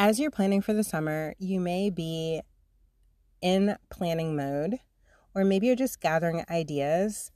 as you're planning for the summer, you may be in planning mode, or maybe you're just gathering ideas.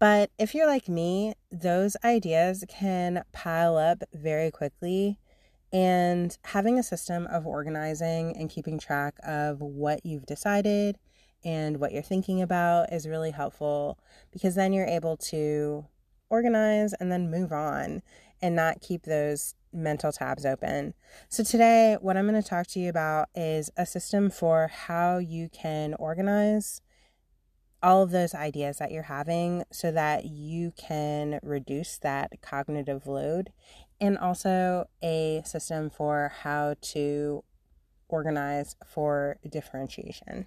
But if you're like me, those ideas can pile up very quickly. And having a system of organizing and keeping track of what you've decided and what you're thinking about is really helpful because then you're able to organize and then move on and not keep those mental tabs open. So, today, what I'm going to talk to you about is a system for how you can organize all of those ideas that you're having so that you can reduce that cognitive load, and also a system for how to organize for differentiation.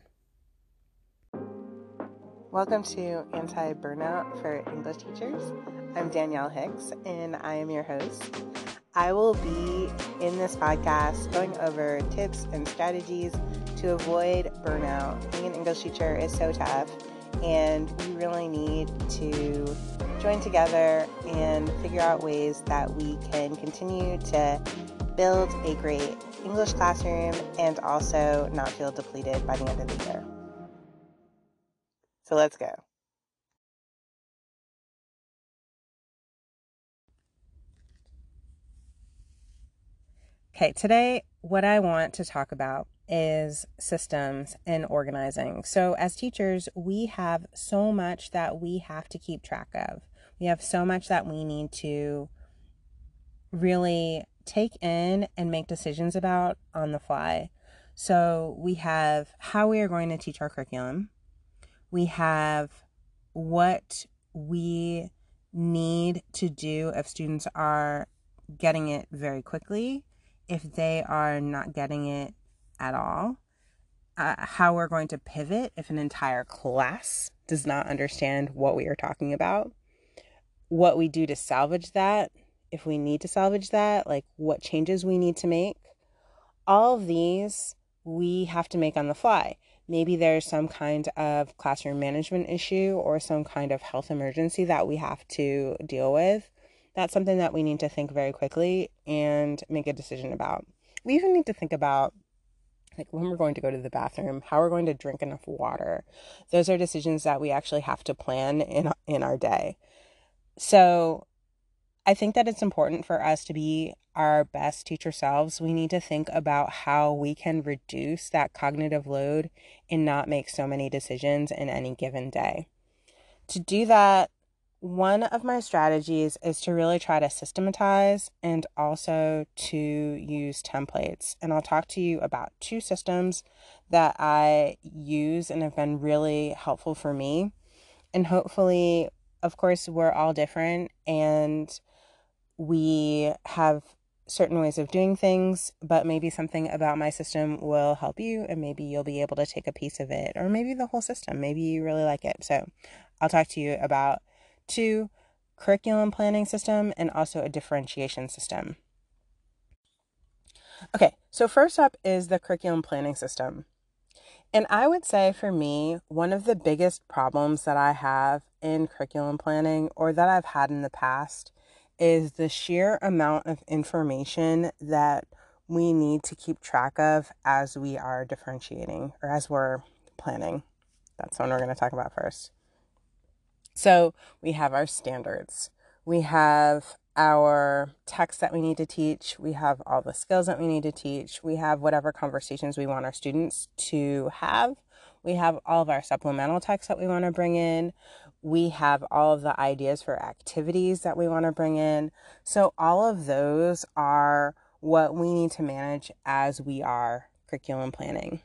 Welcome to Anti Burnout for English Teachers. I'm Danielle Hicks, and I am your host. I will be in this podcast going over tips and strategies to avoid burnout. Being an English teacher is so tough, and we really need to join together and figure out ways that we can continue to build a great English classroom and also not feel depleted by the end of the year. So let's go. Okay, today what I want to talk about is systems and organizing. So, as teachers, we have so much that we have to keep track of. We have so much that we need to really take in and make decisions about on the fly. So, we have how we are going to teach our curriculum, we have what we need to do if students are getting it very quickly if they are not getting it at all, uh, how we're going to pivot if an entire class does not understand what we are talking about, what we do to salvage that, if we need to salvage that, like what changes we need to make. All of these we have to make on the fly. Maybe there's some kind of classroom management issue or some kind of health emergency that we have to deal with that's something that we need to think very quickly and make a decision about. We even need to think about like when we're going to go to the bathroom, how we're going to drink enough water. Those are decisions that we actually have to plan in in our day. So, I think that it's important for us to be our best teacher selves. We need to think about how we can reduce that cognitive load and not make so many decisions in any given day. To do that, one of my strategies is to really try to systematize and also to use templates. And I'll talk to you about two systems that I use and have been really helpful for me. And hopefully, of course, we're all different and we have certain ways of doing things, but maybe something about my system will help you, and maybe you'll be able to take a piece of it, or maybe the whole system. Maybe you really like it. So, I'll talk to you about two, curriculum planning system, and also a differentiation system. Okay, so first up is the curriculum planning system. And I would say for me, one of the biggest problems that I have in curriculum planning or that I've had in the past is the sheer amount of information that we need to keep track of as we are differentiating or as we're planning. That's one we're going to talk about first. So we have our standards. We have our text that we need to teach. We have all the skills that we need to teach. We have whatever conversations we want our students to have. We have all of our supplemental text that we want to bring in. We have all of the ideas for activities that we want to bring in. So, all of those are what we need to manage as we are curriculum planning.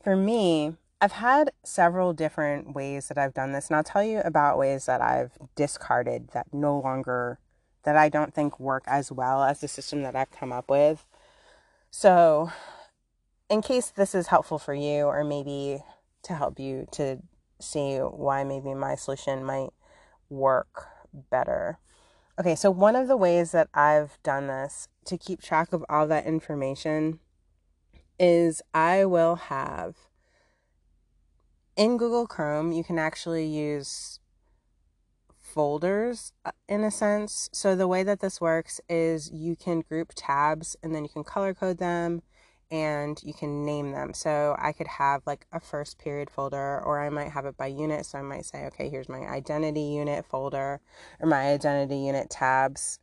For me, I've had several different ways that I've done this, and I'll tell you about ways that I've discarded that no longer, that I don't think work as well as the system that I've come up with. So, in case this is helpful for you, or maybe to help you to see why maybe my solution might work better. Okay, so one of the ways that I've done this to keep track of all that information is I will have in Google Chrome, you can actually use folders uh, in a sense. So the way that this works is you can group tabs and then you can color code them and you can name them. So I could have like a first period folder, or I might have it by unit. So I might say, okay, here's my identity unit folder or my identity unit tabs.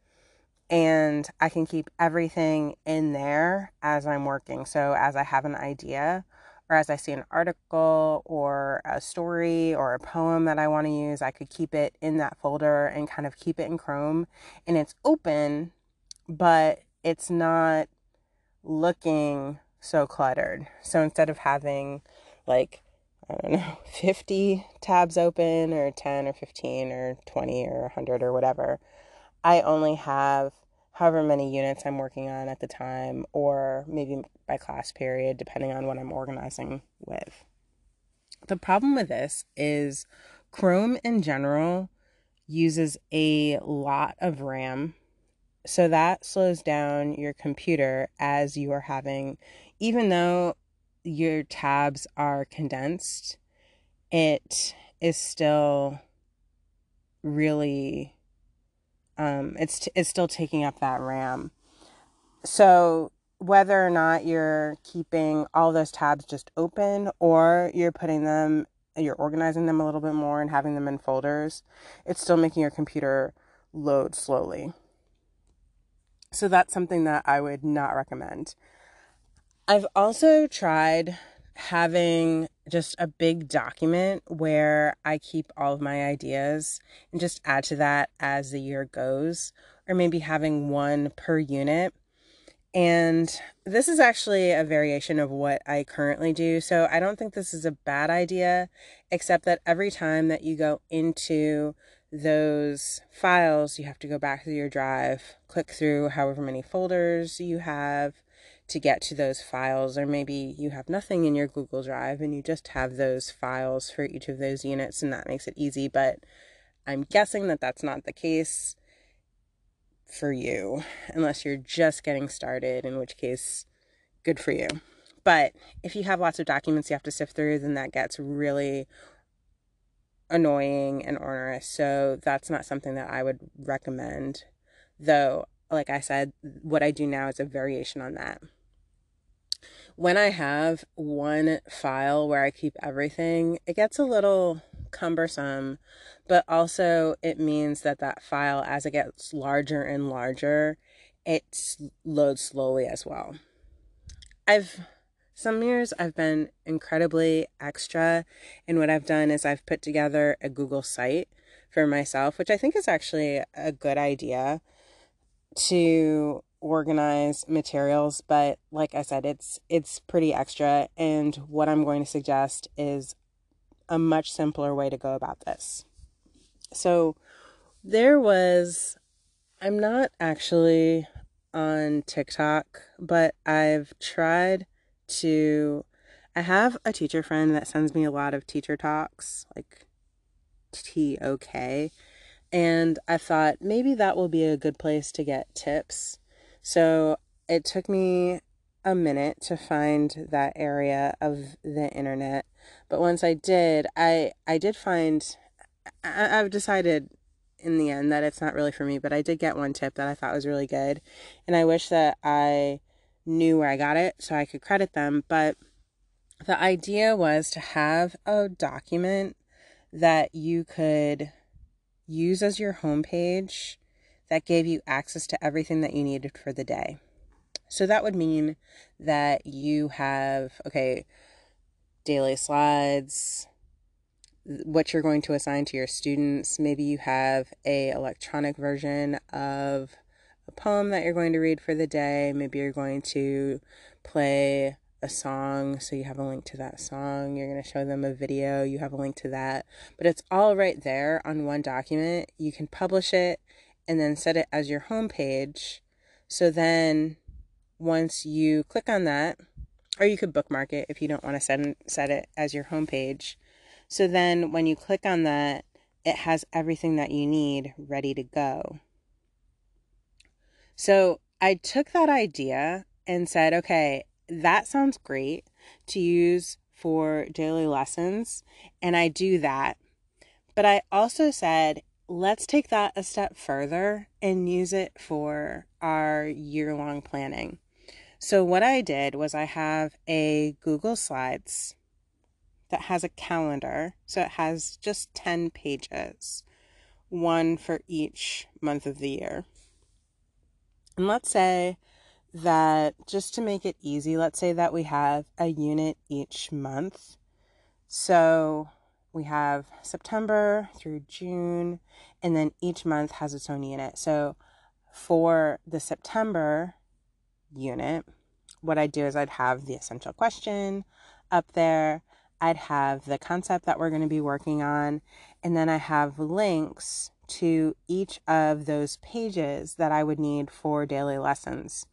And I can keep everything in there as I'm working. So as I have an idea, or as I see an article or a story or a poem that I want to use, I could keep it in that folder and kind of keep it in Chrome. And it's open, but it's not looking so cluttered. So instead of having like, I don't know, 50 tabs open or 10 or 15 or 20 or 100 or whatever, I only have however many units I'm working on at the time, or maybe by class period, depending on what I'm organizing with. The problem with this is Chrome in general uses a lot of RAM so that slows down your computer as you are having, even though your tabs are condensed, it is still really, um, it's, t- it's still taking up that RAM. So whether or not you're keeping all those tabs just open or you're putting them you're organizing them a little bit more and having them in folders, it's still making your computer load slowly. So that's something that I would not recommend. I've also tried having just a big document where I keep all of my ideas and just add to that as the year goes, or maybe having one per unit. And this is actually a variation of what I currently do. So I don't think this is a bad idea, except that every time that you go into those files, you have to go back to your drive, click through however many folders you have to get to those files, or maybe you have nothing in your Google Drive and you just have those files for each of those units, and that makes it easy. But I'm guessing that that's not the case for you, unless you're just getting started, in which case, good for you. But if you have lots of documents you have to sift through, then that gets really annoying and onerous. So that's not something that I would recommend. Though, like I said, what I do now is a variation on that. When I have one file where I keep everything, it gets a little cumbersome, but also it means that that file, as it gets larger and larger, it loads slowly as well. I've some years I've been incredibly extra, and what I've done is I've put together a Google site for myself, which I think is actually a good idea to organize materials but like i said it's it's pretty extra and what i'm going to suggest is a much simpler way to go about this. So there was i'm not actually on tiktok but i've tried to I have a teacher friend that sends me a lot of teacher talks, like T O K, and I thought maybe that will be a good place to get tips. So it took me a minute to find that area of the internet, but once I did, I I did find I, I've decided in the end that it's not really for me, but I did get one tip that I thought was really good, and I wish that I knew where I got it so I could credit them. But the idea was to have a document that you could use as your homepage that gave you access to everything that you needed for the day. So that would mean that you have, okay, daily slides, what you're going to assign to your students. Maybe you have a electronic version of a poem that you're going to read for the day. Maybe you're going to play a song, so you have a link to that song. You're going to show them a video, you have a link to that. But it's all right there on one document. You can publish it and then set it as your home page. So then once you click on that, or you could bookmark it if you don't want to set, set it as your home page. So then when you click on that, it has everything that you need ready to go. So I took that idea and said, okay, that sounds great to use for daily lessons. And I do that. But I also said, let's take that a step further and use it for our year long planning. So, what I did was I have a Google Slides that has a calendar. So, it has just 10 pages, one for each month of the year. And let's say that just to make it easy, let's say that we have a unit each month. So, we have September through June, and then each month has its own unit. So, for the September unit, what I'd do is I'd have the essential question up there, I'd have the concept that we're going to be working on, and then I have links to each of those pages that I would need for daily lessons.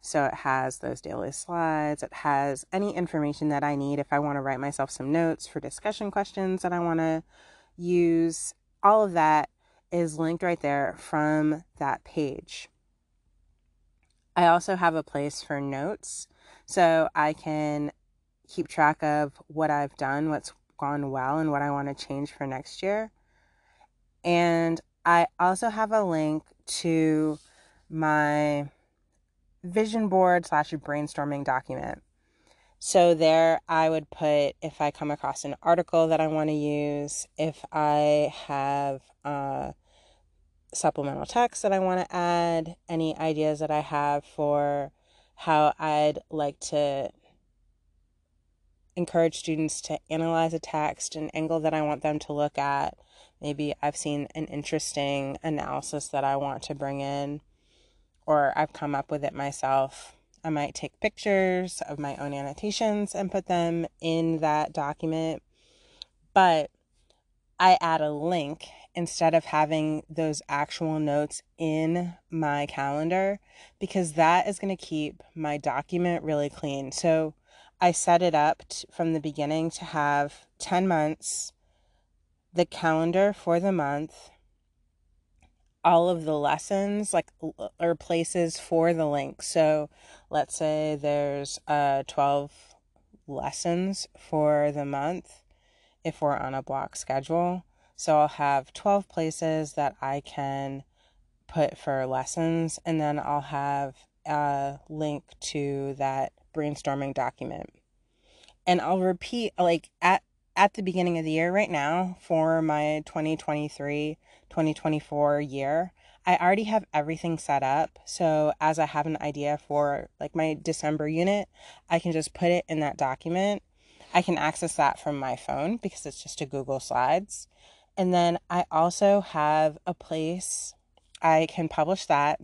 So it has those daily slides, it has any information that I need if I want to write myself some notes for discussion questions that I want to use. All of that is linked right there from that page. I also have a place for notes so I can keep track of what I've done, what's gone well, and what I want to change for next year. And I also have a link to my vision board slash brainstorming document. So there I would put if I come across an article that I want to use, if I have supplemental text that I want to add, any ideas that I have for how I'd like to encourage students to analyze a text, an angle that I want them to look at. Maybe I've seen an interesting analysis that I want to bring in, or I've come up with it myself. I might take pictures of my own annotations and put them in that document. But I add a link instead of having those actual notes in my calendar because that is going to keep my document really clean. So I set it up t- from the beginning to have 10 months, the calendar for the month, all of the lessons like or places for the link. So let's say there's uh 12 lessons for the month if we're on a block schedule. So I'll have 12 places that I can put for lessons, and then I'll have a link to that brainstorming document. And I'll repeat, like, at at the beginning of the year right now for my 2023 2024 year i already have everything set up. So as i have an idea for like my december unit i can just put it in that document. I can access that from my phone because it's just a google slides. And then I also have a place I can publish that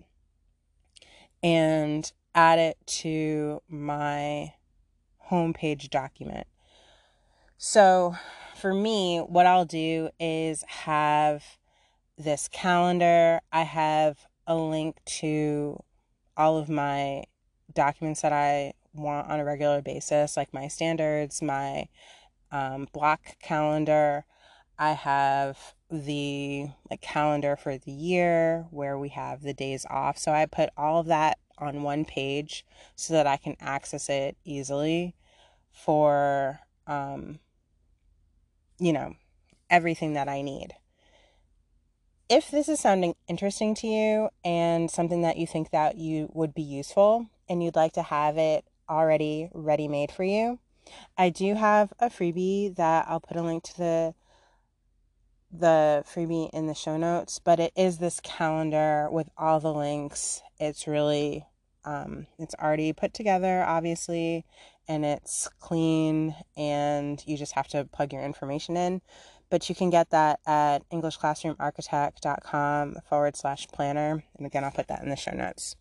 and add it to my homepage document. So for me, what I'll do is have this calendar. I have a link to all of my documents that I want on a regular basis, like my standards, my um, block calendar. I have the like calendar for the year where we have the days off. So I put all of that on one page so that I can access it easily for um you know, everything that I need. If this is sounding interesting to you and something that you think that you would be useful and you'd like to have it already ready made for you, I do have a freebie that I'll put a link to the the freebie in the show notes, but it is this calendar with all the links. It's really, um, it's already put together, obviously, and it's clean, and you just have to plug your information in. But you can get that at EnglishClassroomArchitect.com forward slash planner. And again, I'll put that in the show notes.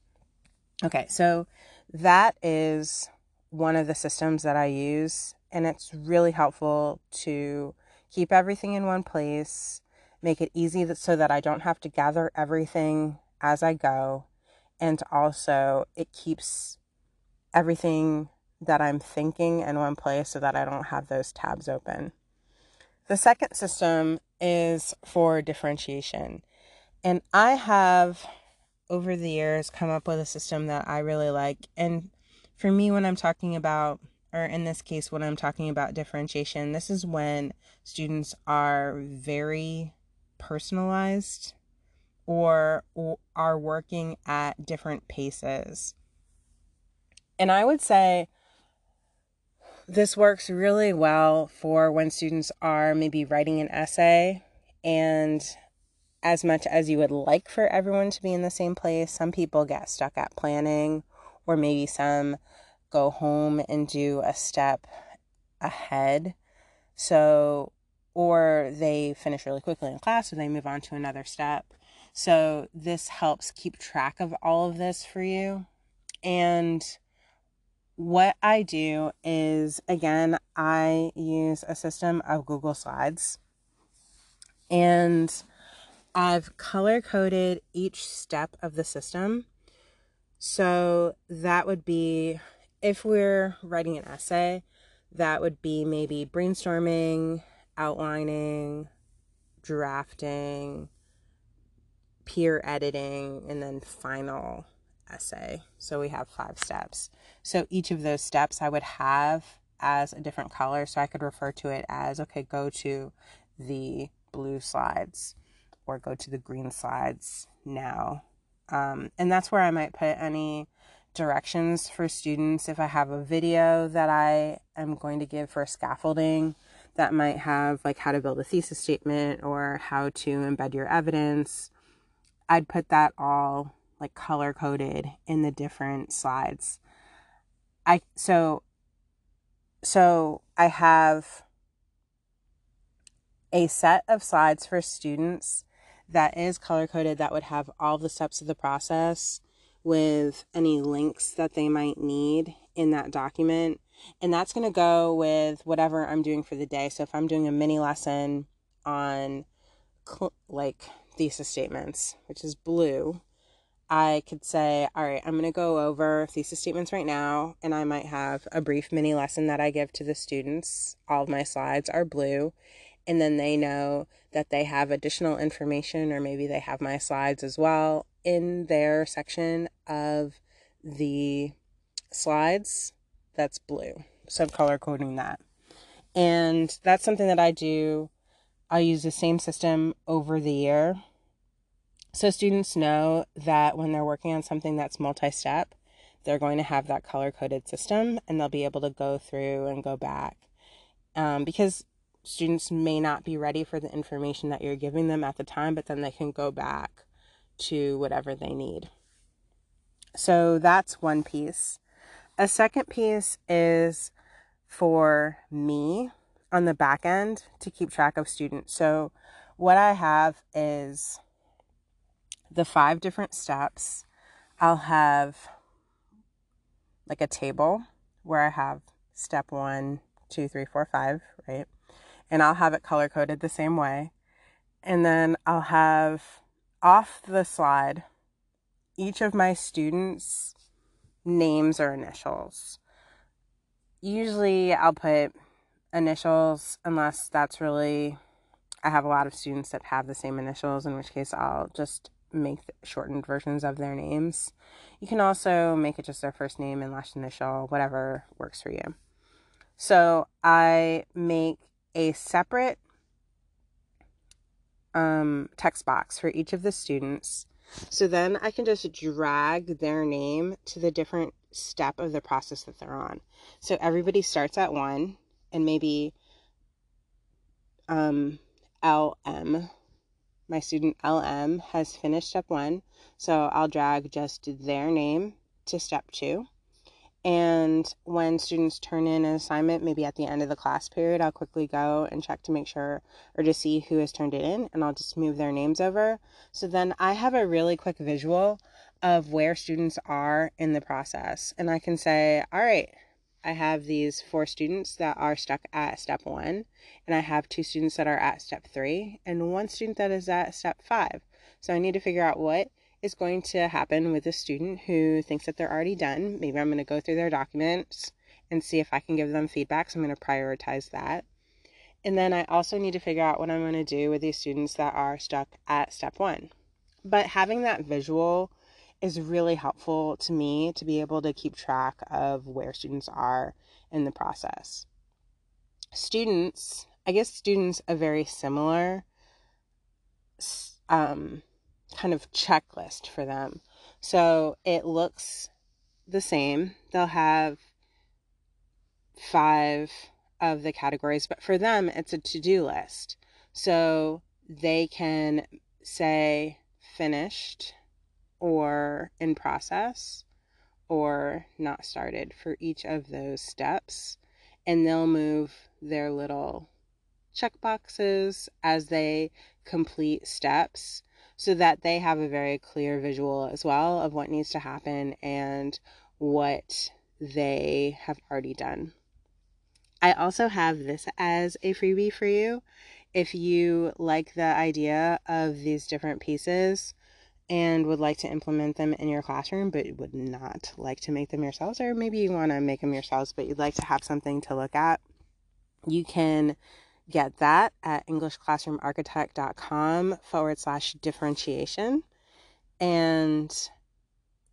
Okay, so that is one of the systems that I use, and it's really helpful to keep everything in one place, make it easy so that I don't have to gather everything as I go. And also, it keeps everything that I'm thinking in one place so that I don't have those tabs open. The second system is for differentiation. And I have, over the years, come up with a system that I really like. And for me, when I'm talking about or in this case, when I'm talking about differentiation, this is when students are very personalized or, are working at different paces. And I would say this works really well for when students are maybe writing an essay and as much as you would like for everyone to be in the same place, some people get stuck at planning, or maybe some go home and do a step ahead. So, or they finish really quickly in class, or they move on to another step. So, this helps keep track of all of this for you. And what I do is, again, I use a system of Google Slides. And I've color coded each step of the system. So that would be if we're writing an essay, that would be maybe brainstorming, outlining, drafting, peer editing, and then final essay. So we have five steps. So each of those steps I would have as a different color. So I could refer to it as okay, go to the blue slides or go to the green slides now. Um, and that's where I might put any directions for students if I have a video that I am going to give for scaffolding that might have like how to build a thesis statement or how to embed your evidence. I'd put that all like color coded in the different slides. I so so I have a set of slides for students that is color coded that would have all the steps of the process with any links that they might need in that document. And that's going to go with whatever I'm doing for the day. So if I'm doing a mini lesson on cl- like thesis statements, which is blue, I could say, all right, I'm going to go over thesis statements right now, and I might have a brief mini lesson that I give to the students. All of my slides are blue, and then they know that they have additional information, or maybe they have my slides as well in their section of the slides that's blue. So I'm color coding that. And that's something that I do. I use the same system over the year so students know that when they're working on something that's multi step, they're going to have that color coded system and they'll be able to go through and go back. Um, because students may not be ready for the information that you're giving them at the time, but then they can go back to whatever they need. So that's one piece. A second piece is for me on the back end to keep track of students. So what I have is the five different steps, I'll have like a table where I have step one, two, three, four, five, right? And I'll have it color coded the same way. And then I'll have off the slide each of my students' names or initials. Usually I'll put initials unless that's really, I have a lot of students that have the same initials, in which case I'll just make shortened versions of their names. You can also make it just their first name and last initial, whatever works for you. So I make a separate um, text box for each of the students. So then I can just drag their name to the different step of the process that they're on. So everybody starts at one and maybe um, LM my student LM has finished step one. So I'll drag just their name to step two. And when students turn in an assignment, maybe at the end of the class period, I'll quickly go and check to make sure or to see who has turned it in, and I'll just move their names over. So then I have a really quick visual of where students are in the process. And I can say, all right, I have these four students that are stuck at step one, and I have two students that are at step three, and one student that is at step five. So I need to figure out what is going to happen with a student who thinks that they're already done. Maybe I'm going to go through their documents and see if I can give them feedback. So I'm going to prioritize that. And then I also need to figure out what I'm going to do with these students that are stuck at step one. But having that visual is really helpful to me to be able to keep track of where students are in the process. Students, I guess students a very similar um, kind of checklist for them. So it looks the same. They'll have five of the categories, but for them, it's a to do list. So they can say finished or in process or not started for each of those steps. And they'll move their little check boxes as they complete steps so that they have a very clear visual as well of what needs to happen and what they have already done. I also have this as a freebie for you. If you like the idea of these different pieces and would like to implement them in your classroom, but would not like to make them yourselves, or maybe you want to make them yourselves, but you'd like to have something to look at, you can get that at EnglishClassroomArchitect.com forward slash differentiation and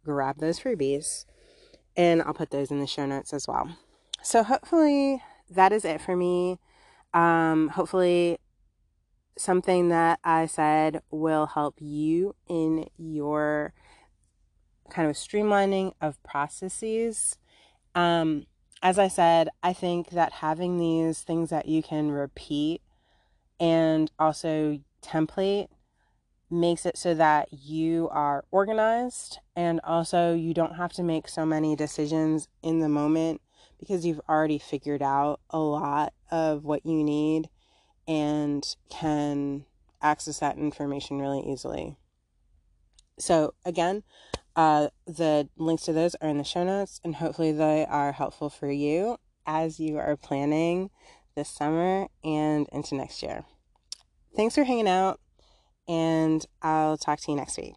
grab those freebies. And I'll put those in the show notes as well. So, hopefully, that is it for me. Um, hopefully, something that I said will help you in your kind of streamlining of processes. Um, as I said, I think that having these things that you can repeat and also template makes it so that you are organized and also you don't have to make so many decisions in the moment because you've already figured out a lot of what you need and can access that information really easily. So, again, uh, the links to those are in the show notes, and hopefully, they are helpful for you as you are planning this summer and into next year. Thanks for hanging out, and I'll talk to you next week.